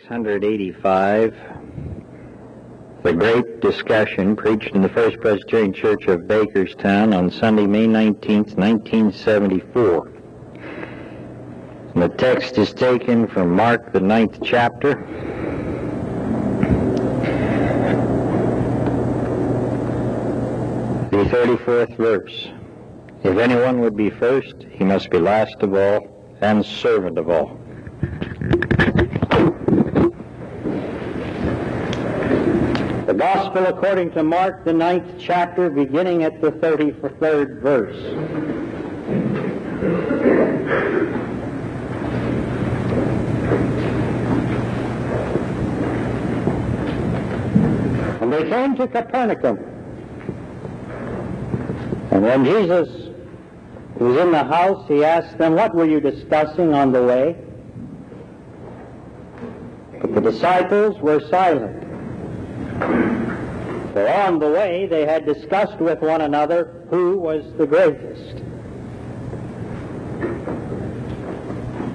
685, the great discussion preached in the First Presbyterian Church of Bakerstown on Sunday, May 19, 1974. And the text is taken from Mark, the ninth chapter. The 34th verse. If anyone would be first, he must be last of all and servant of all. Gospel according to Mark, the ninth chapter, beginning at the 33rd verse. And they came to Capernaum. And when Jesus was in the house, he asked them, What were you discussing on the way? But the disciples were silent. For on the way they had discussed with one another who was the greatest.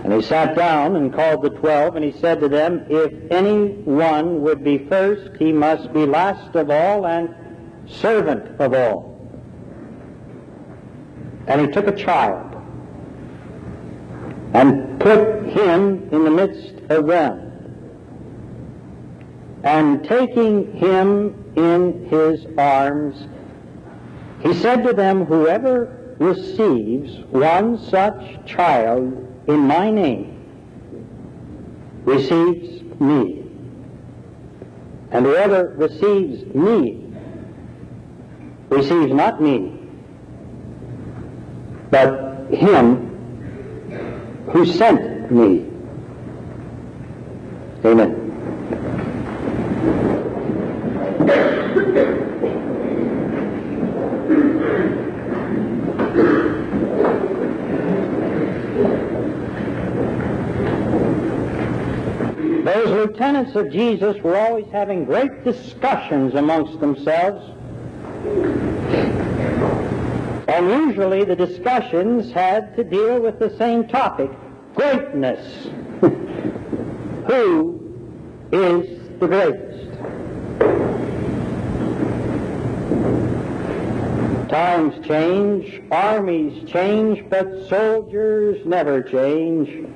And he sat down and called the twelve, and he said to them, If any one would be first, he must be last of all and servant of all. And he took a child and put him in the midst of them. And taking him in his arms, he said to them, Whoever receives one such child in my name receives me. And whoever receives me receives not me, but him who sent me. Amen. Those lieutenants of Jesus were always having great discussions amongst themselves. And usually the discussions had to deal with the same topic greatness. Who is the greatest? Times change, armies change, but soldiers never change.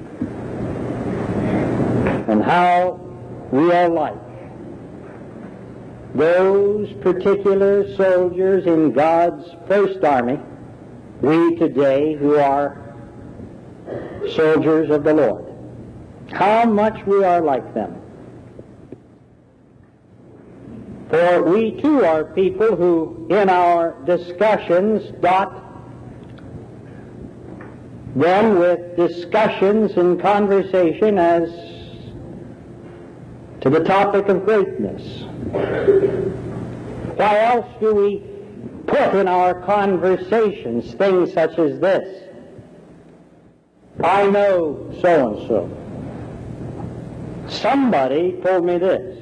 How we are like those particular soldiers in God's first army, we today who are soldiers of the Lord. How much we are like them. For we too are people who, in our discussions, dot them with discussions and conversation as to the topic of greatness. Why else do we put in our conversations things such as this? I know so and so. Somebody told me this.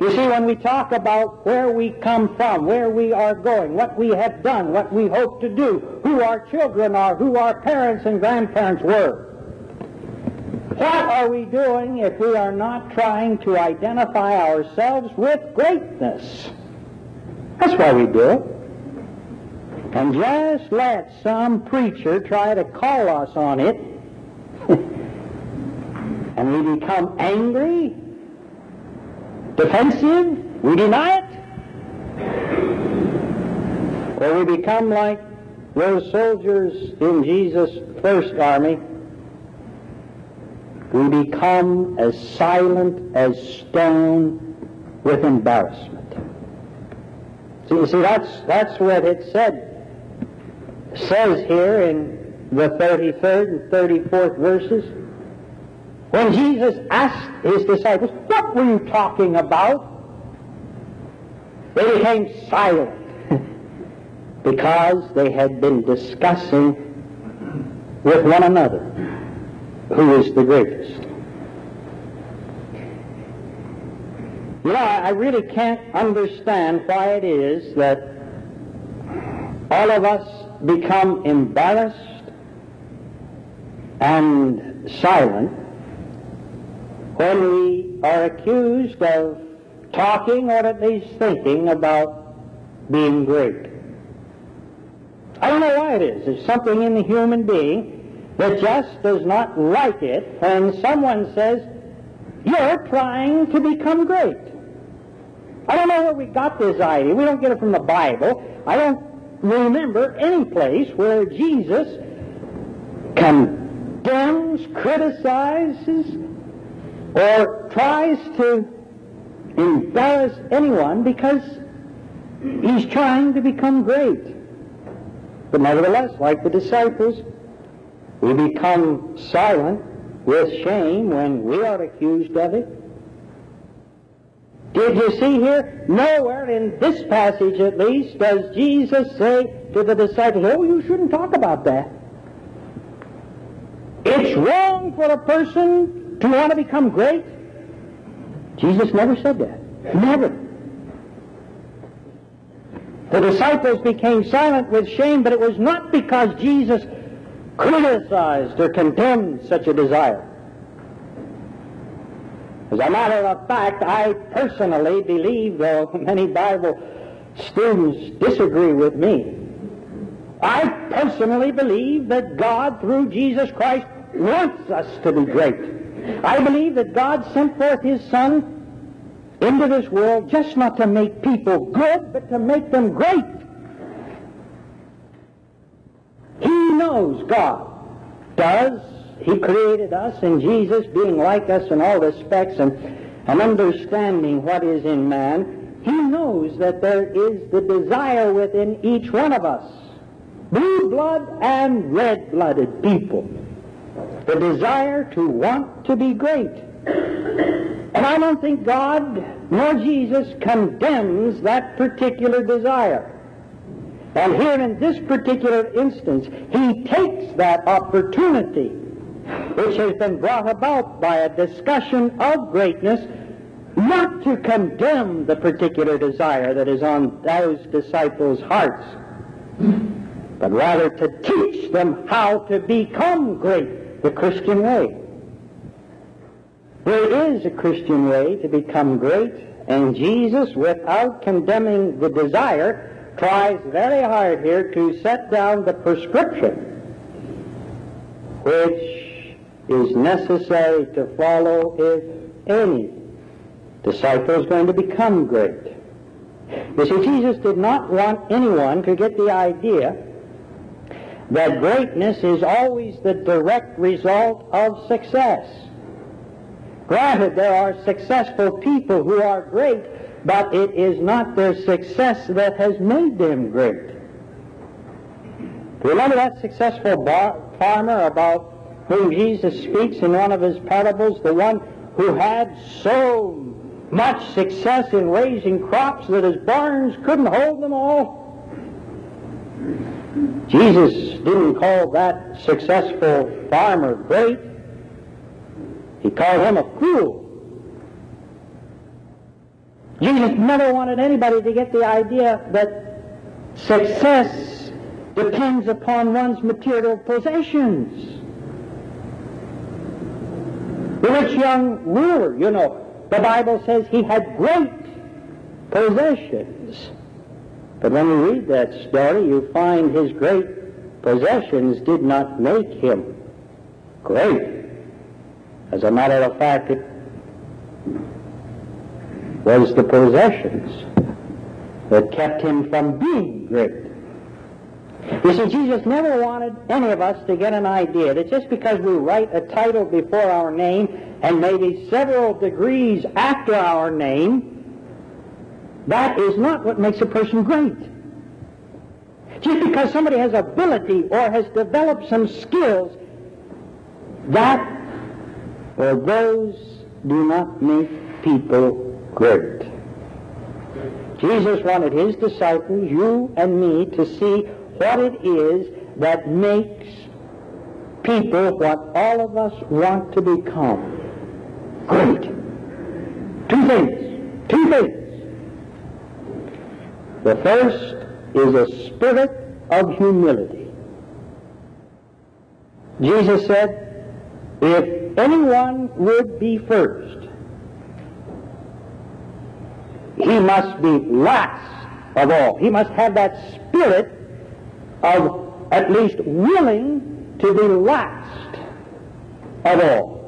You see, when we talk about where we come from, where we are going, what we have done, what we hope to do, who our children are, who our parents and grandparents were, what are we doing if we are not trying to identify ourselves with greatness? That's why we do it. And just let some preacher try to call us on it, and we become angry, defensive, we deny it, or we become like those soldiers in Jesus' first army we become as silent as stone with embarrassment. See, you see, that's, that's what it said, says here in the 33rd and 34th verses. When Jesus asked his disciples, what were you talking about? They became silent because they had been discussing with one another who is the greatest. You know, I really can't understand why it is that all of us become embarrassed and silent when we are accused of talking or at least thinking about being great. I don't know why it is. There's something in the human being that just does not like it when someone says, you're trying to become great. I don't know where we got this idea. We don't get it from the Bible. I don't remember any place where Jesus condemns, criticizes, or tries to embarrass anyone because he's trying to become great. But nevertheless, like the disciples, we become silent with shame when we are accused of it. Did you see here? Nowhere in this passage, at least, does Jesus say to the disciples, Oh, you shouldn't talk about that. It's wrong for a person to want to become great. Jesus never said that. Never. The disciples became silent with shame, but it was not because Jesus criticized or condemned such a desire. As a matter of fact, I personally believe, though many Bible students disagree with me, I personally believe that God, through Jesus Christ, wants us to be great. I believe that God sent forth His Son into this world just not to make people good, but to make them great. He knows God does. He created us, and Jesus, being like us in all respects and, and understanding what is in man, he knows that there is the desire within each one of us, blue blood and red blooded people, the desire to want to be great. And I don't think God nor Jesus condemns that particular desire. And here in this particular instance, he takes that opportunity, which has been brought about by a discussion of greatness, not to condemn the particular desire that is on those disciples' hearts, but rather to teach them how to become great the Christian way. There is a Christian way to become great, and Jesus, without condemning the desire, tries very hard here to set down the prescription which is necessary to follow if any disciple is going to become great. You see, Jesus did not want anyone to get the idea that greatness is always the direct result of success. Granted, there are successful people who are great, but it is not their success that has made them great. Remember that successful bar- farmer about whom Jesus speaks in one of his parables, the one who had so much success in raising crops that his barns couldn't hold them all? Jesus didn't call that successful farmer great. He called him a fool. Jesus never wanted anybody to get the idea that success depends upon one's material possessions. The rich young ruler, you know, the Bible says he had great possessions. But when you read that story, you find his great possessions did not make him great. As a matter of fact, it was the possessions that kept him from being great. You see, Jesus never wanted any of us to get an idea that just because we write a title before our name and maybe several degrees after our name, that is not what makes a person great. Just because somebody has ability or has developed some skills, that or those do not make people great. Jesus wanted his disciples, you and me, to see what it is that makes people what all of us want to become. Great. Two things. Two things. The first is a spirit of humility. Jesus said, if anyone would be first, he must be last of all. He must have that spirit of at least willing to be last of all.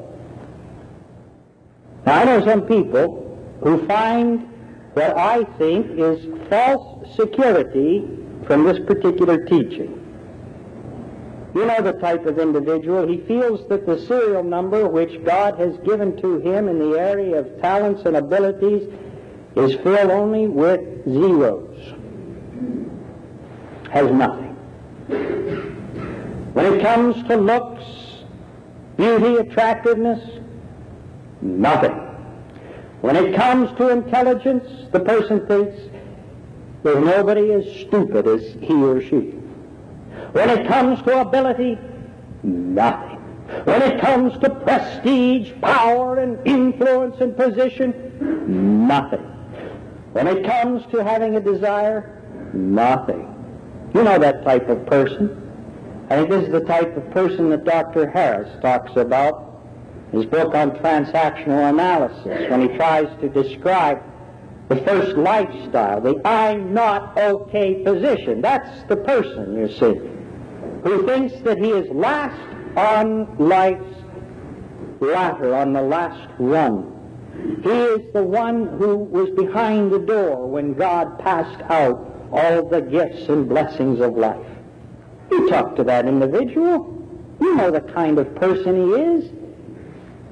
Now, I know some people who find what I think is false security from this particular teaching. You know the type of individual. He feels that the serial number which God has given to him in the area of talents and abilities is filled only with zeros. Has nothing. When it comes to looks, beauty, attractiveness, nothing. When it comes to intelligence, the person thinks there's nobody as stupid as he or she. When it comes to ability, nothing. When it comes to prestige, power, and influence and position, nothing. When it comes to having a desire, nothing. You know that type of person. I think this is the type of person that Dr. Harris talks about in his book on transactional analysis when he tries to describe the first lifestyle, the I'm not okay position. That's the person, you see, who thinks that he is last on life's ladder, on the last run. He is the one who was behind the door when God passed out all the gifts and blessings of life. You talk to that individual. You know the kind of person he is.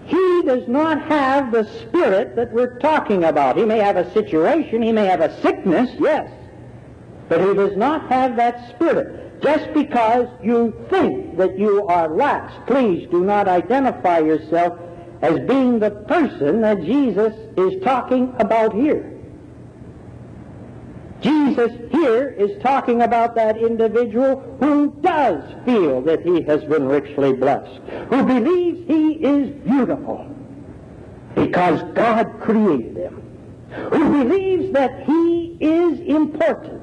He does not have the spirit that we're talking about. He may have a situation, he may have a sickness, yes, but he does not have that spirit. Just because you think that you are lax, please do not identify yourself as being the person that Jesus is talking about here. Jesus here is talking about that individual who does feel that he has been richly blessed, who believes he is beautiful because God created him, who believes that he is important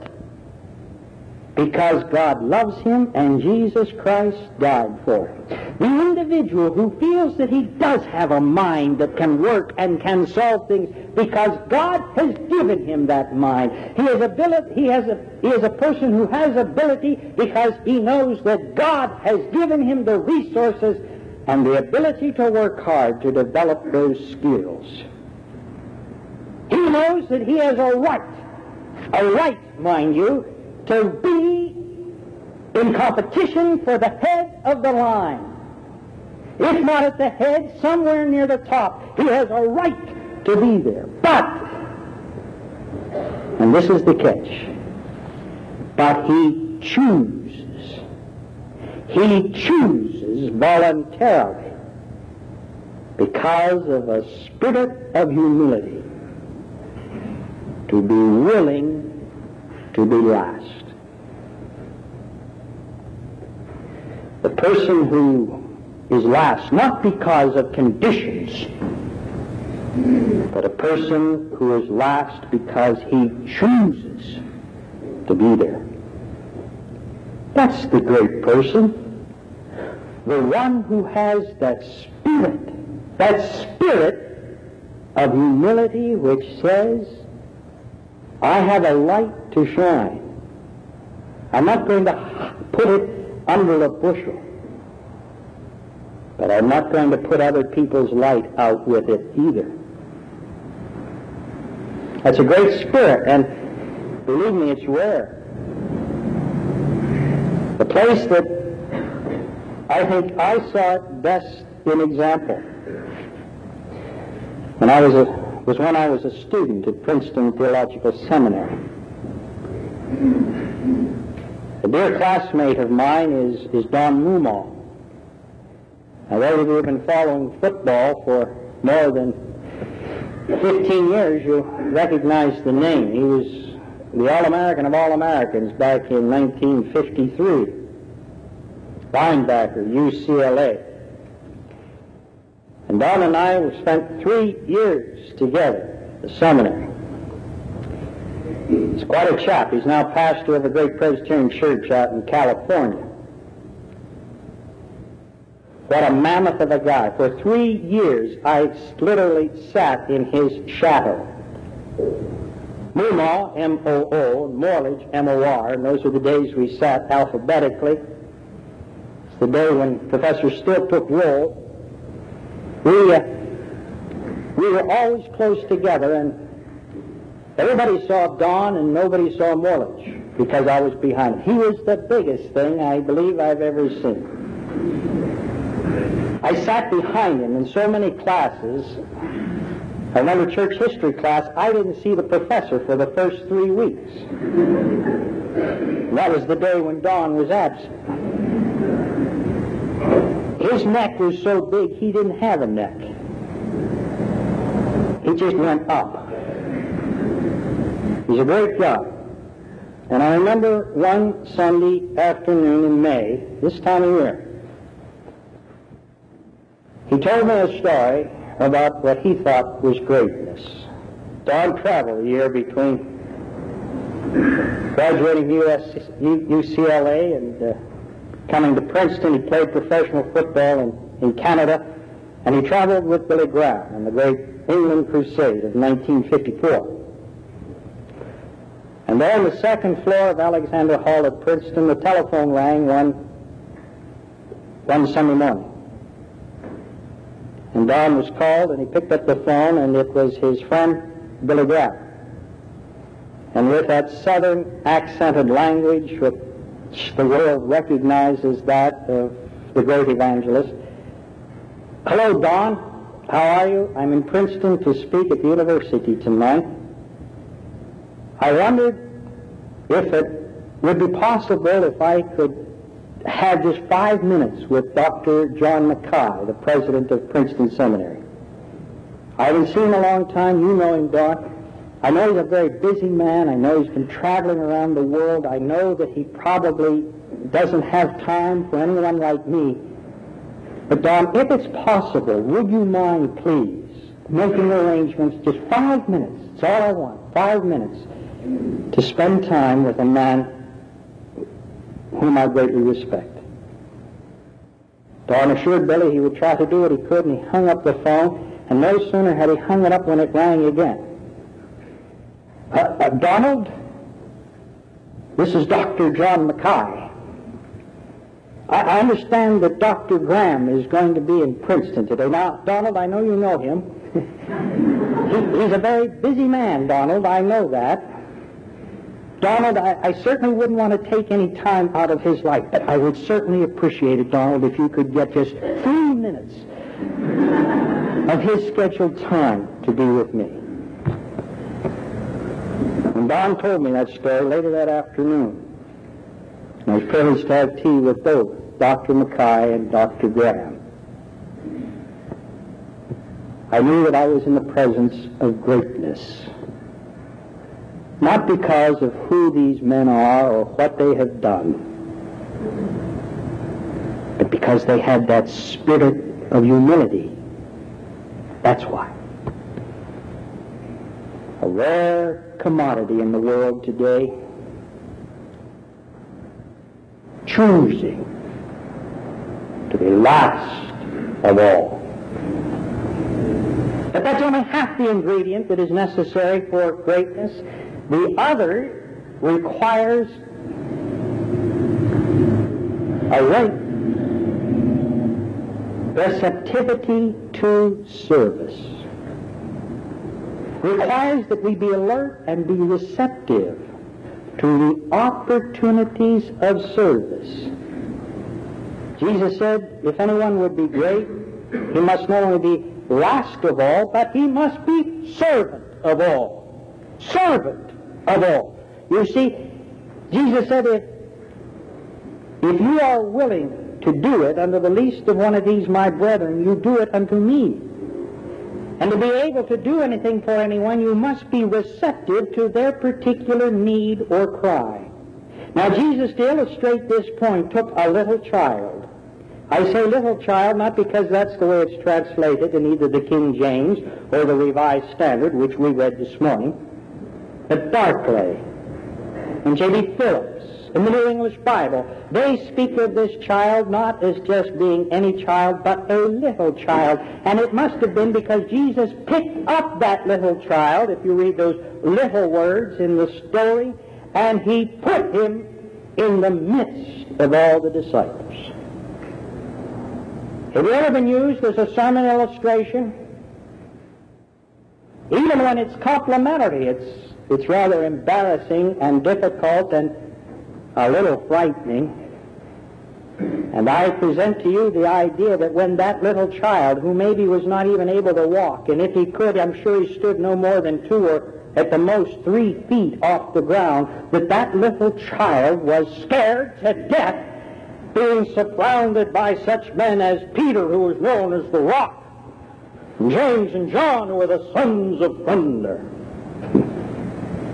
because God loves him and Jesus Christ died for him. The individual who feels that he does have a mind that can work and can solve things because God has given him that mind. He is ability, he has a he is a person who has ability because he knows that God has given him the resources and the ability to work hard to develop those skills. He knows that he has a right, a right, mind you, to be in competition for the head of the line. If not at the head, somewhere near the top. He has a right to be there. But, and this is the catch, but he chooses. He chooses voluntarily because of a spirit of humility to be willing to be last. The person who is last, not because of conditions, but a person who is last because he chooses to be there. That's the great person. The one who has that spirit, that spirit of humility which says, I have a light to shine. I'm not going to put it under a bushel. But I'm not going to put other people's light out with it either. That's a great spirit, and believe me, it's rare. The place that I think I saw it best in example when I was a, was when I was a student at Princeton Theological Seminary. A dear classmate of mine is, is Don Moomaw. Now, those of you who have been following football for more than 15 years, you'll recognize the name. He was the All-American of All-Americans back in 1953. Linebacker, UCLA. And Don and I spent three years together the seminary. He's quite a chap. He's now pastor of a great Presbyterian church out in California. What a mammoth of a guy. For three years, I literally sat in his shadow. Moomaw, M-O-O, Morledge, M-O-R, and those were the days we sat alphabetically. It's the day when Professor Still took roll. We, uh, we were always close together, and everybody saw Don and nobody saw Morledge because I was behind him. He was the biggest thing I believe I've ever seen. I sat behind him in so many classes I remember church history class, I didn't see the professor for the first three weeks. that was the day when Don was absent. His neck was so big he didn't have a neck. He just went up. He's a great guy. And I remember one Sunday afternoon in May, this time of year, he told me a story about what he thought was greatness. Don traveled a year between graduating US, UCLA and uh, coming to Princeton. He played professional football in, in Canada, and he traveled with Billy Graham in the great England Crusade of 1954. And there on the second floor of Alexander Hall at Princeton, the telephone rang one, one Sunday morning. And Don was called, and he picked up the phone, and it was his friend Billy Graham. And with that southern accented language, which the world recognizes that of the great evangelist, Hello, Don. How are you? I'm in Princeton to speak at the university tonight. I wondered if it would be possible if I could have just five minutes with Dr. John Mackay, the president of Princeton Seminary. I haven't seen him a long time. You know him, Doc. I know he's a very busy man. I know he's been traveling around the world. I know that he probably doesn't have time for anyone like me. But, Don, if it's possible, would you mind, please, making arrangements, just five minutes, that's all I want, five minutes, to spend time with a man whom I greatly respect. Don assured Billy he would try to do what he could, and he hung up the phone, and no sooner had he hung it up when it rang again. Uh, uh, Donald, this is Dr. John Mackay. I, I understand that Dr. Graham is going to be in Princeton today. Now, Donald, I know you know him. he, he's a very busy man, Donald. I know that. Donald, I, I, certainly wouldn't want to take any time out of his life, but I would certainly appreciate it, Donald, if you could get just three minutes of his scheduled time to be with me. And Don told me that story later that afternoon. I was privileged to have tea with both Dr. Mackay and Dr. Graham. I knew that I was in the presence of greatness. Not because of who these men are or what they have done, but because they had that spirit of humility. That's why. A rare commodity in the world today. Choosing to be last of all. But that's only half the ingredient that is necessary for greatness. The other requires a right receptivity to service. Requires that we be alert and be receptive to the opportunities of service. Jesus said, if anyone would be great, he must not only be last of all, but he must be servant of all. Servant of all. You see, Jesus said, if, if you are willing to do it unto the least of one of these my brethren, you do it unto me. And to be able to do anything for anyone, you must be receptive to their particular need or cry. Now, Jesus, to illustrate this point, took a little child. I say little child not because that's the way it's translated in either the King James or the Revised Standard, which we read this morning, at Barclay, and J.B. Phillips, in the New English Bible, they speak of this child not as just being any child, but a little child. And it must have been because Jesus picked up that little child, if you read those little words in the story, and he put him in the midst of all the disciples. Have you ever been used as a sermon illustration? Even when it's complimentary, it's, it's rather embarrassing and difficult and a little frightening. And I present to you the idea that when that little child, who maybe was not even able to walk, and if he could, I'm sure he stood no more than two or at the most three feet off the ground, that that little child was scared to death being surrounded by such men as Peter, who was known as the Rock, and James and John, who were the sons of thunder.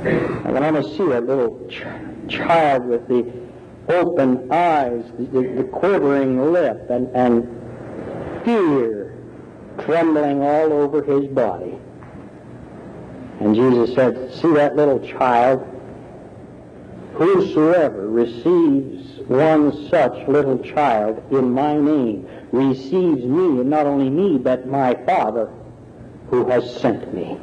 I can almost see that little ch- child with the open eyes, the, the, the quivering lip, and, and fear trembling all over his body. And Jesus said, See that little child? Whosoever receives one such little child in my name receives me, and not only me, but my Father who has sent me.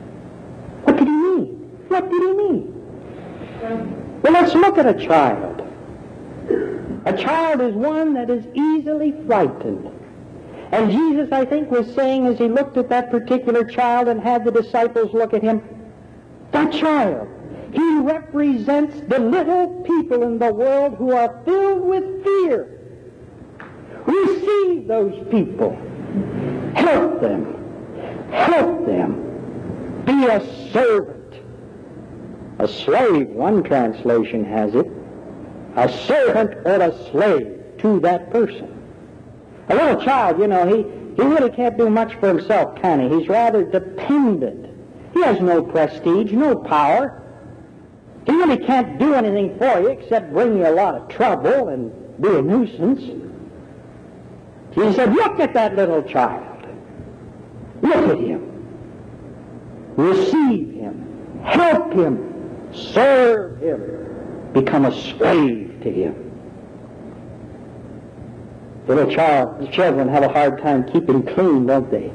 What did he mean? What did he mean? Well, let's look at a child. A child is one that is easily frightened. And Jesus, I think, was saying as he looked at that particular child and had the disciples look at him, that child, he represents the little people in the world who are filled with fear. Receive those people. Help them. Help them. Be a servant. A slave, one translation has it. A servant or a slave to that person. A little child, you know, he, he really can't do much for himself, can he? He's rather dependent. He has no prestige, no power. He really can't do anything for you except bring you a lot of trouble and be a nuisance. He said, look at that little child. Look at him. Receive him. Help him. Serve him. Become a slave to him. Little child, the children have a hard time keeping clean, don't they?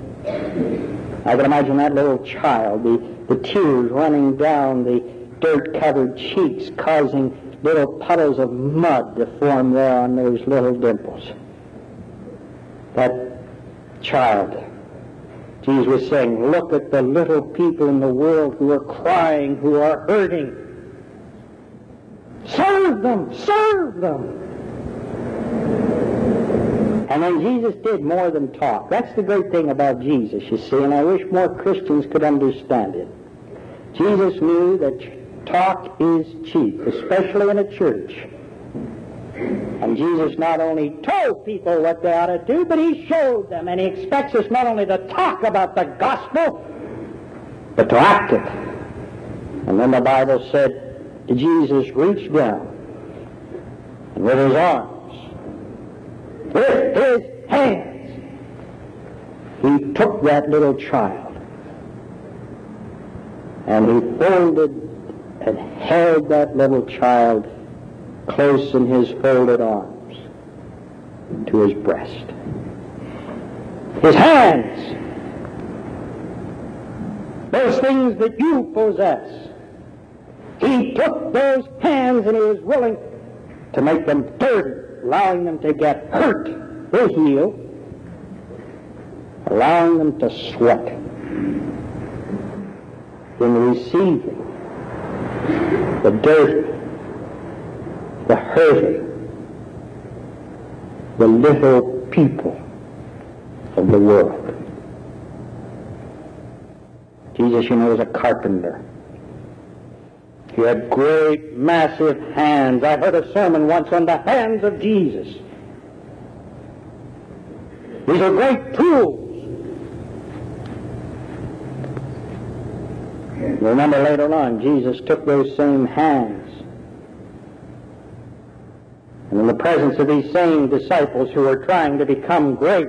I can imagine that little child, the, the tears running down the dirt-covered cheeks, causing little puddles of mud to form there on those little dimples. That child, Jesus was saying, look at the little people in the world who are crying, who are hurting. Serve them, serve them. And then Jesus did more than talk. That's the great thing about Jesus, you see, and I wish more Christians could understand it. Jesus knew that talk is cheap, especially in a church. And Jesus not only told people what they ought to do, but he showed them, and he expects us not only to talk about the gospel, but to act it. And then the Bible said, Jesus reached down, and with his arms, with his hands, he took that little child and he folded and held that little child close in his folded arms to his breast. His hands, those things that you possess, he took those hands and he was willing to make them dirty allowing them to get hurt, they heal. Allowing them to sweat in receiving the dirty, the hurting, the little people of the world. Jesus, you know, was a carpenter. He had great, massive hands. I heard a sermon once on the hands of Jesus. These are great tools. Remember later on, Jesus took those same hands. And in the presence of these same disciples who were trying to become great,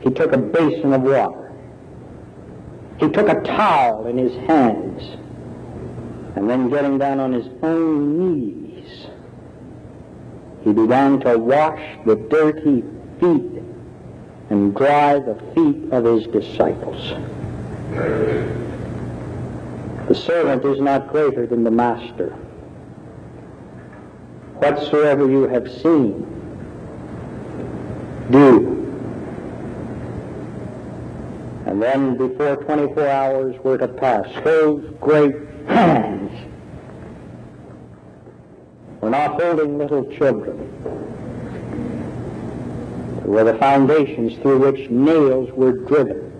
he took a basin of water. He took a towel in his hands and then getting down on his own knees he began to wash the dirty feet and dry the feet of his disciples. The servant is not greater than the master. Whatsoever you have seen, do. And then before 24 hours were to pass, those great hands were not holding little children. They were the foundations through which nails were driven.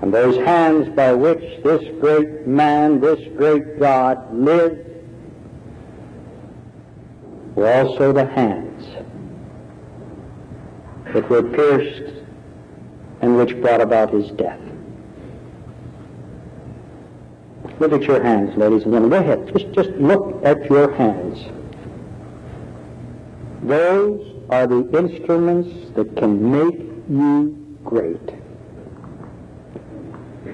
And those hands by which this great man, this great God lived, were also the hands that were pierced and which brought about his death. Look at your hands, ladies and gentlemen. Go ahead. Just, just look at your hands. Those are the instruments that can make you great.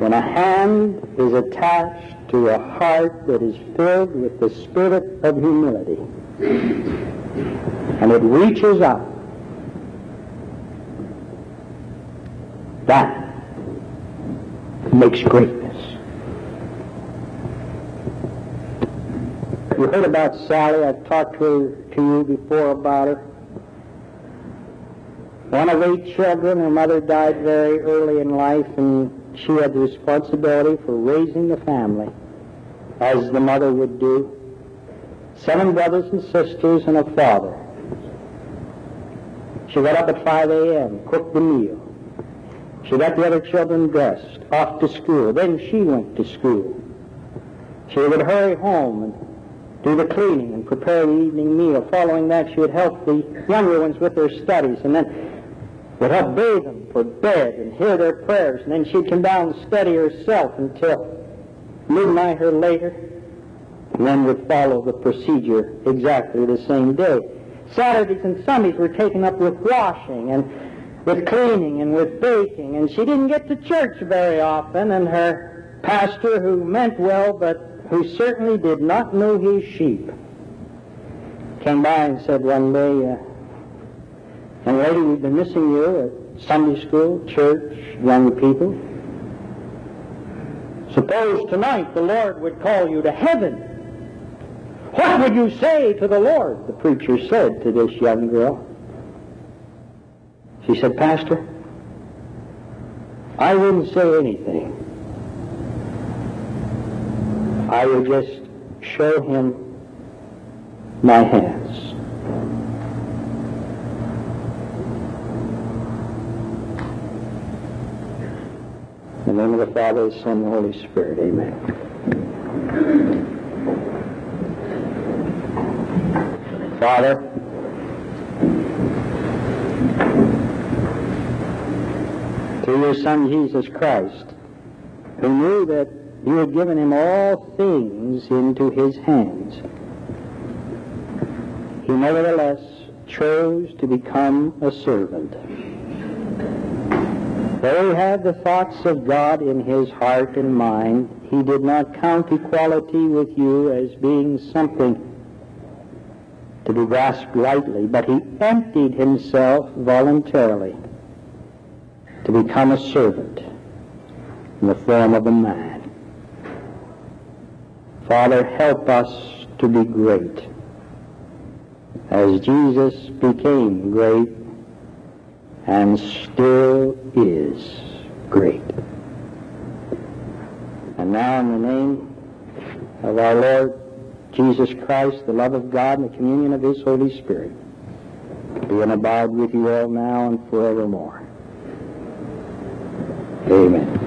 When a hand is attached to a heart that is filled with the spirit of humility, and it reaches out, that makes greatness. You heard about Sally. I've talked to, her, to you before about her. One of eight children. Her mother died very early in life, and she had the responsibility for raising the family, as the mother would do. Seven brothers and sisters and a father. She got up at 5 a.m., cooked the meal. She got the other children dressed, off to school. Then she went to school. She would hurry home and do the cleaning and prepare the evening meal. Following that, she would help the younger ones with their studies and then would help bathe them for bed and hear their prayers. And then she'd come down and study herself until midnight or later, then would follow the procedure exactly the same day. Saturdays and Sundays were taken up with washing and with cleaning and with baking, and she didn't get to church very often, and her pastor, who meant well but who certainly did not know his sheep, came by and said one day, uh, lady, we've been missing you at Sunday school, church, young people. Suppose tonight the Lord would call you to heaven. What would you say to the Lord? The preacher said to this young girl. She said, Pastor, I wouldn't say anything. I will just show him my hands. In the name of the Father, the Son, and the Holy Spirit. Amen. Father, through your Son Jesus Christ, who knew that you had given him all things into his hands. He nevertheless chose to become a servant. Though he had the thoughts of God in his heart and mind, he did not count equality with you as being something to be grasped lightly, but he emptied himself voluntarily to become a servant in the form of a man. Father, help us to be great as Jesus became great and still is great. And now in the name of our Lord Jesus Christ, the love of God and the communion of his Holy Spirit, be and abide with you all now and forevermore. Amen.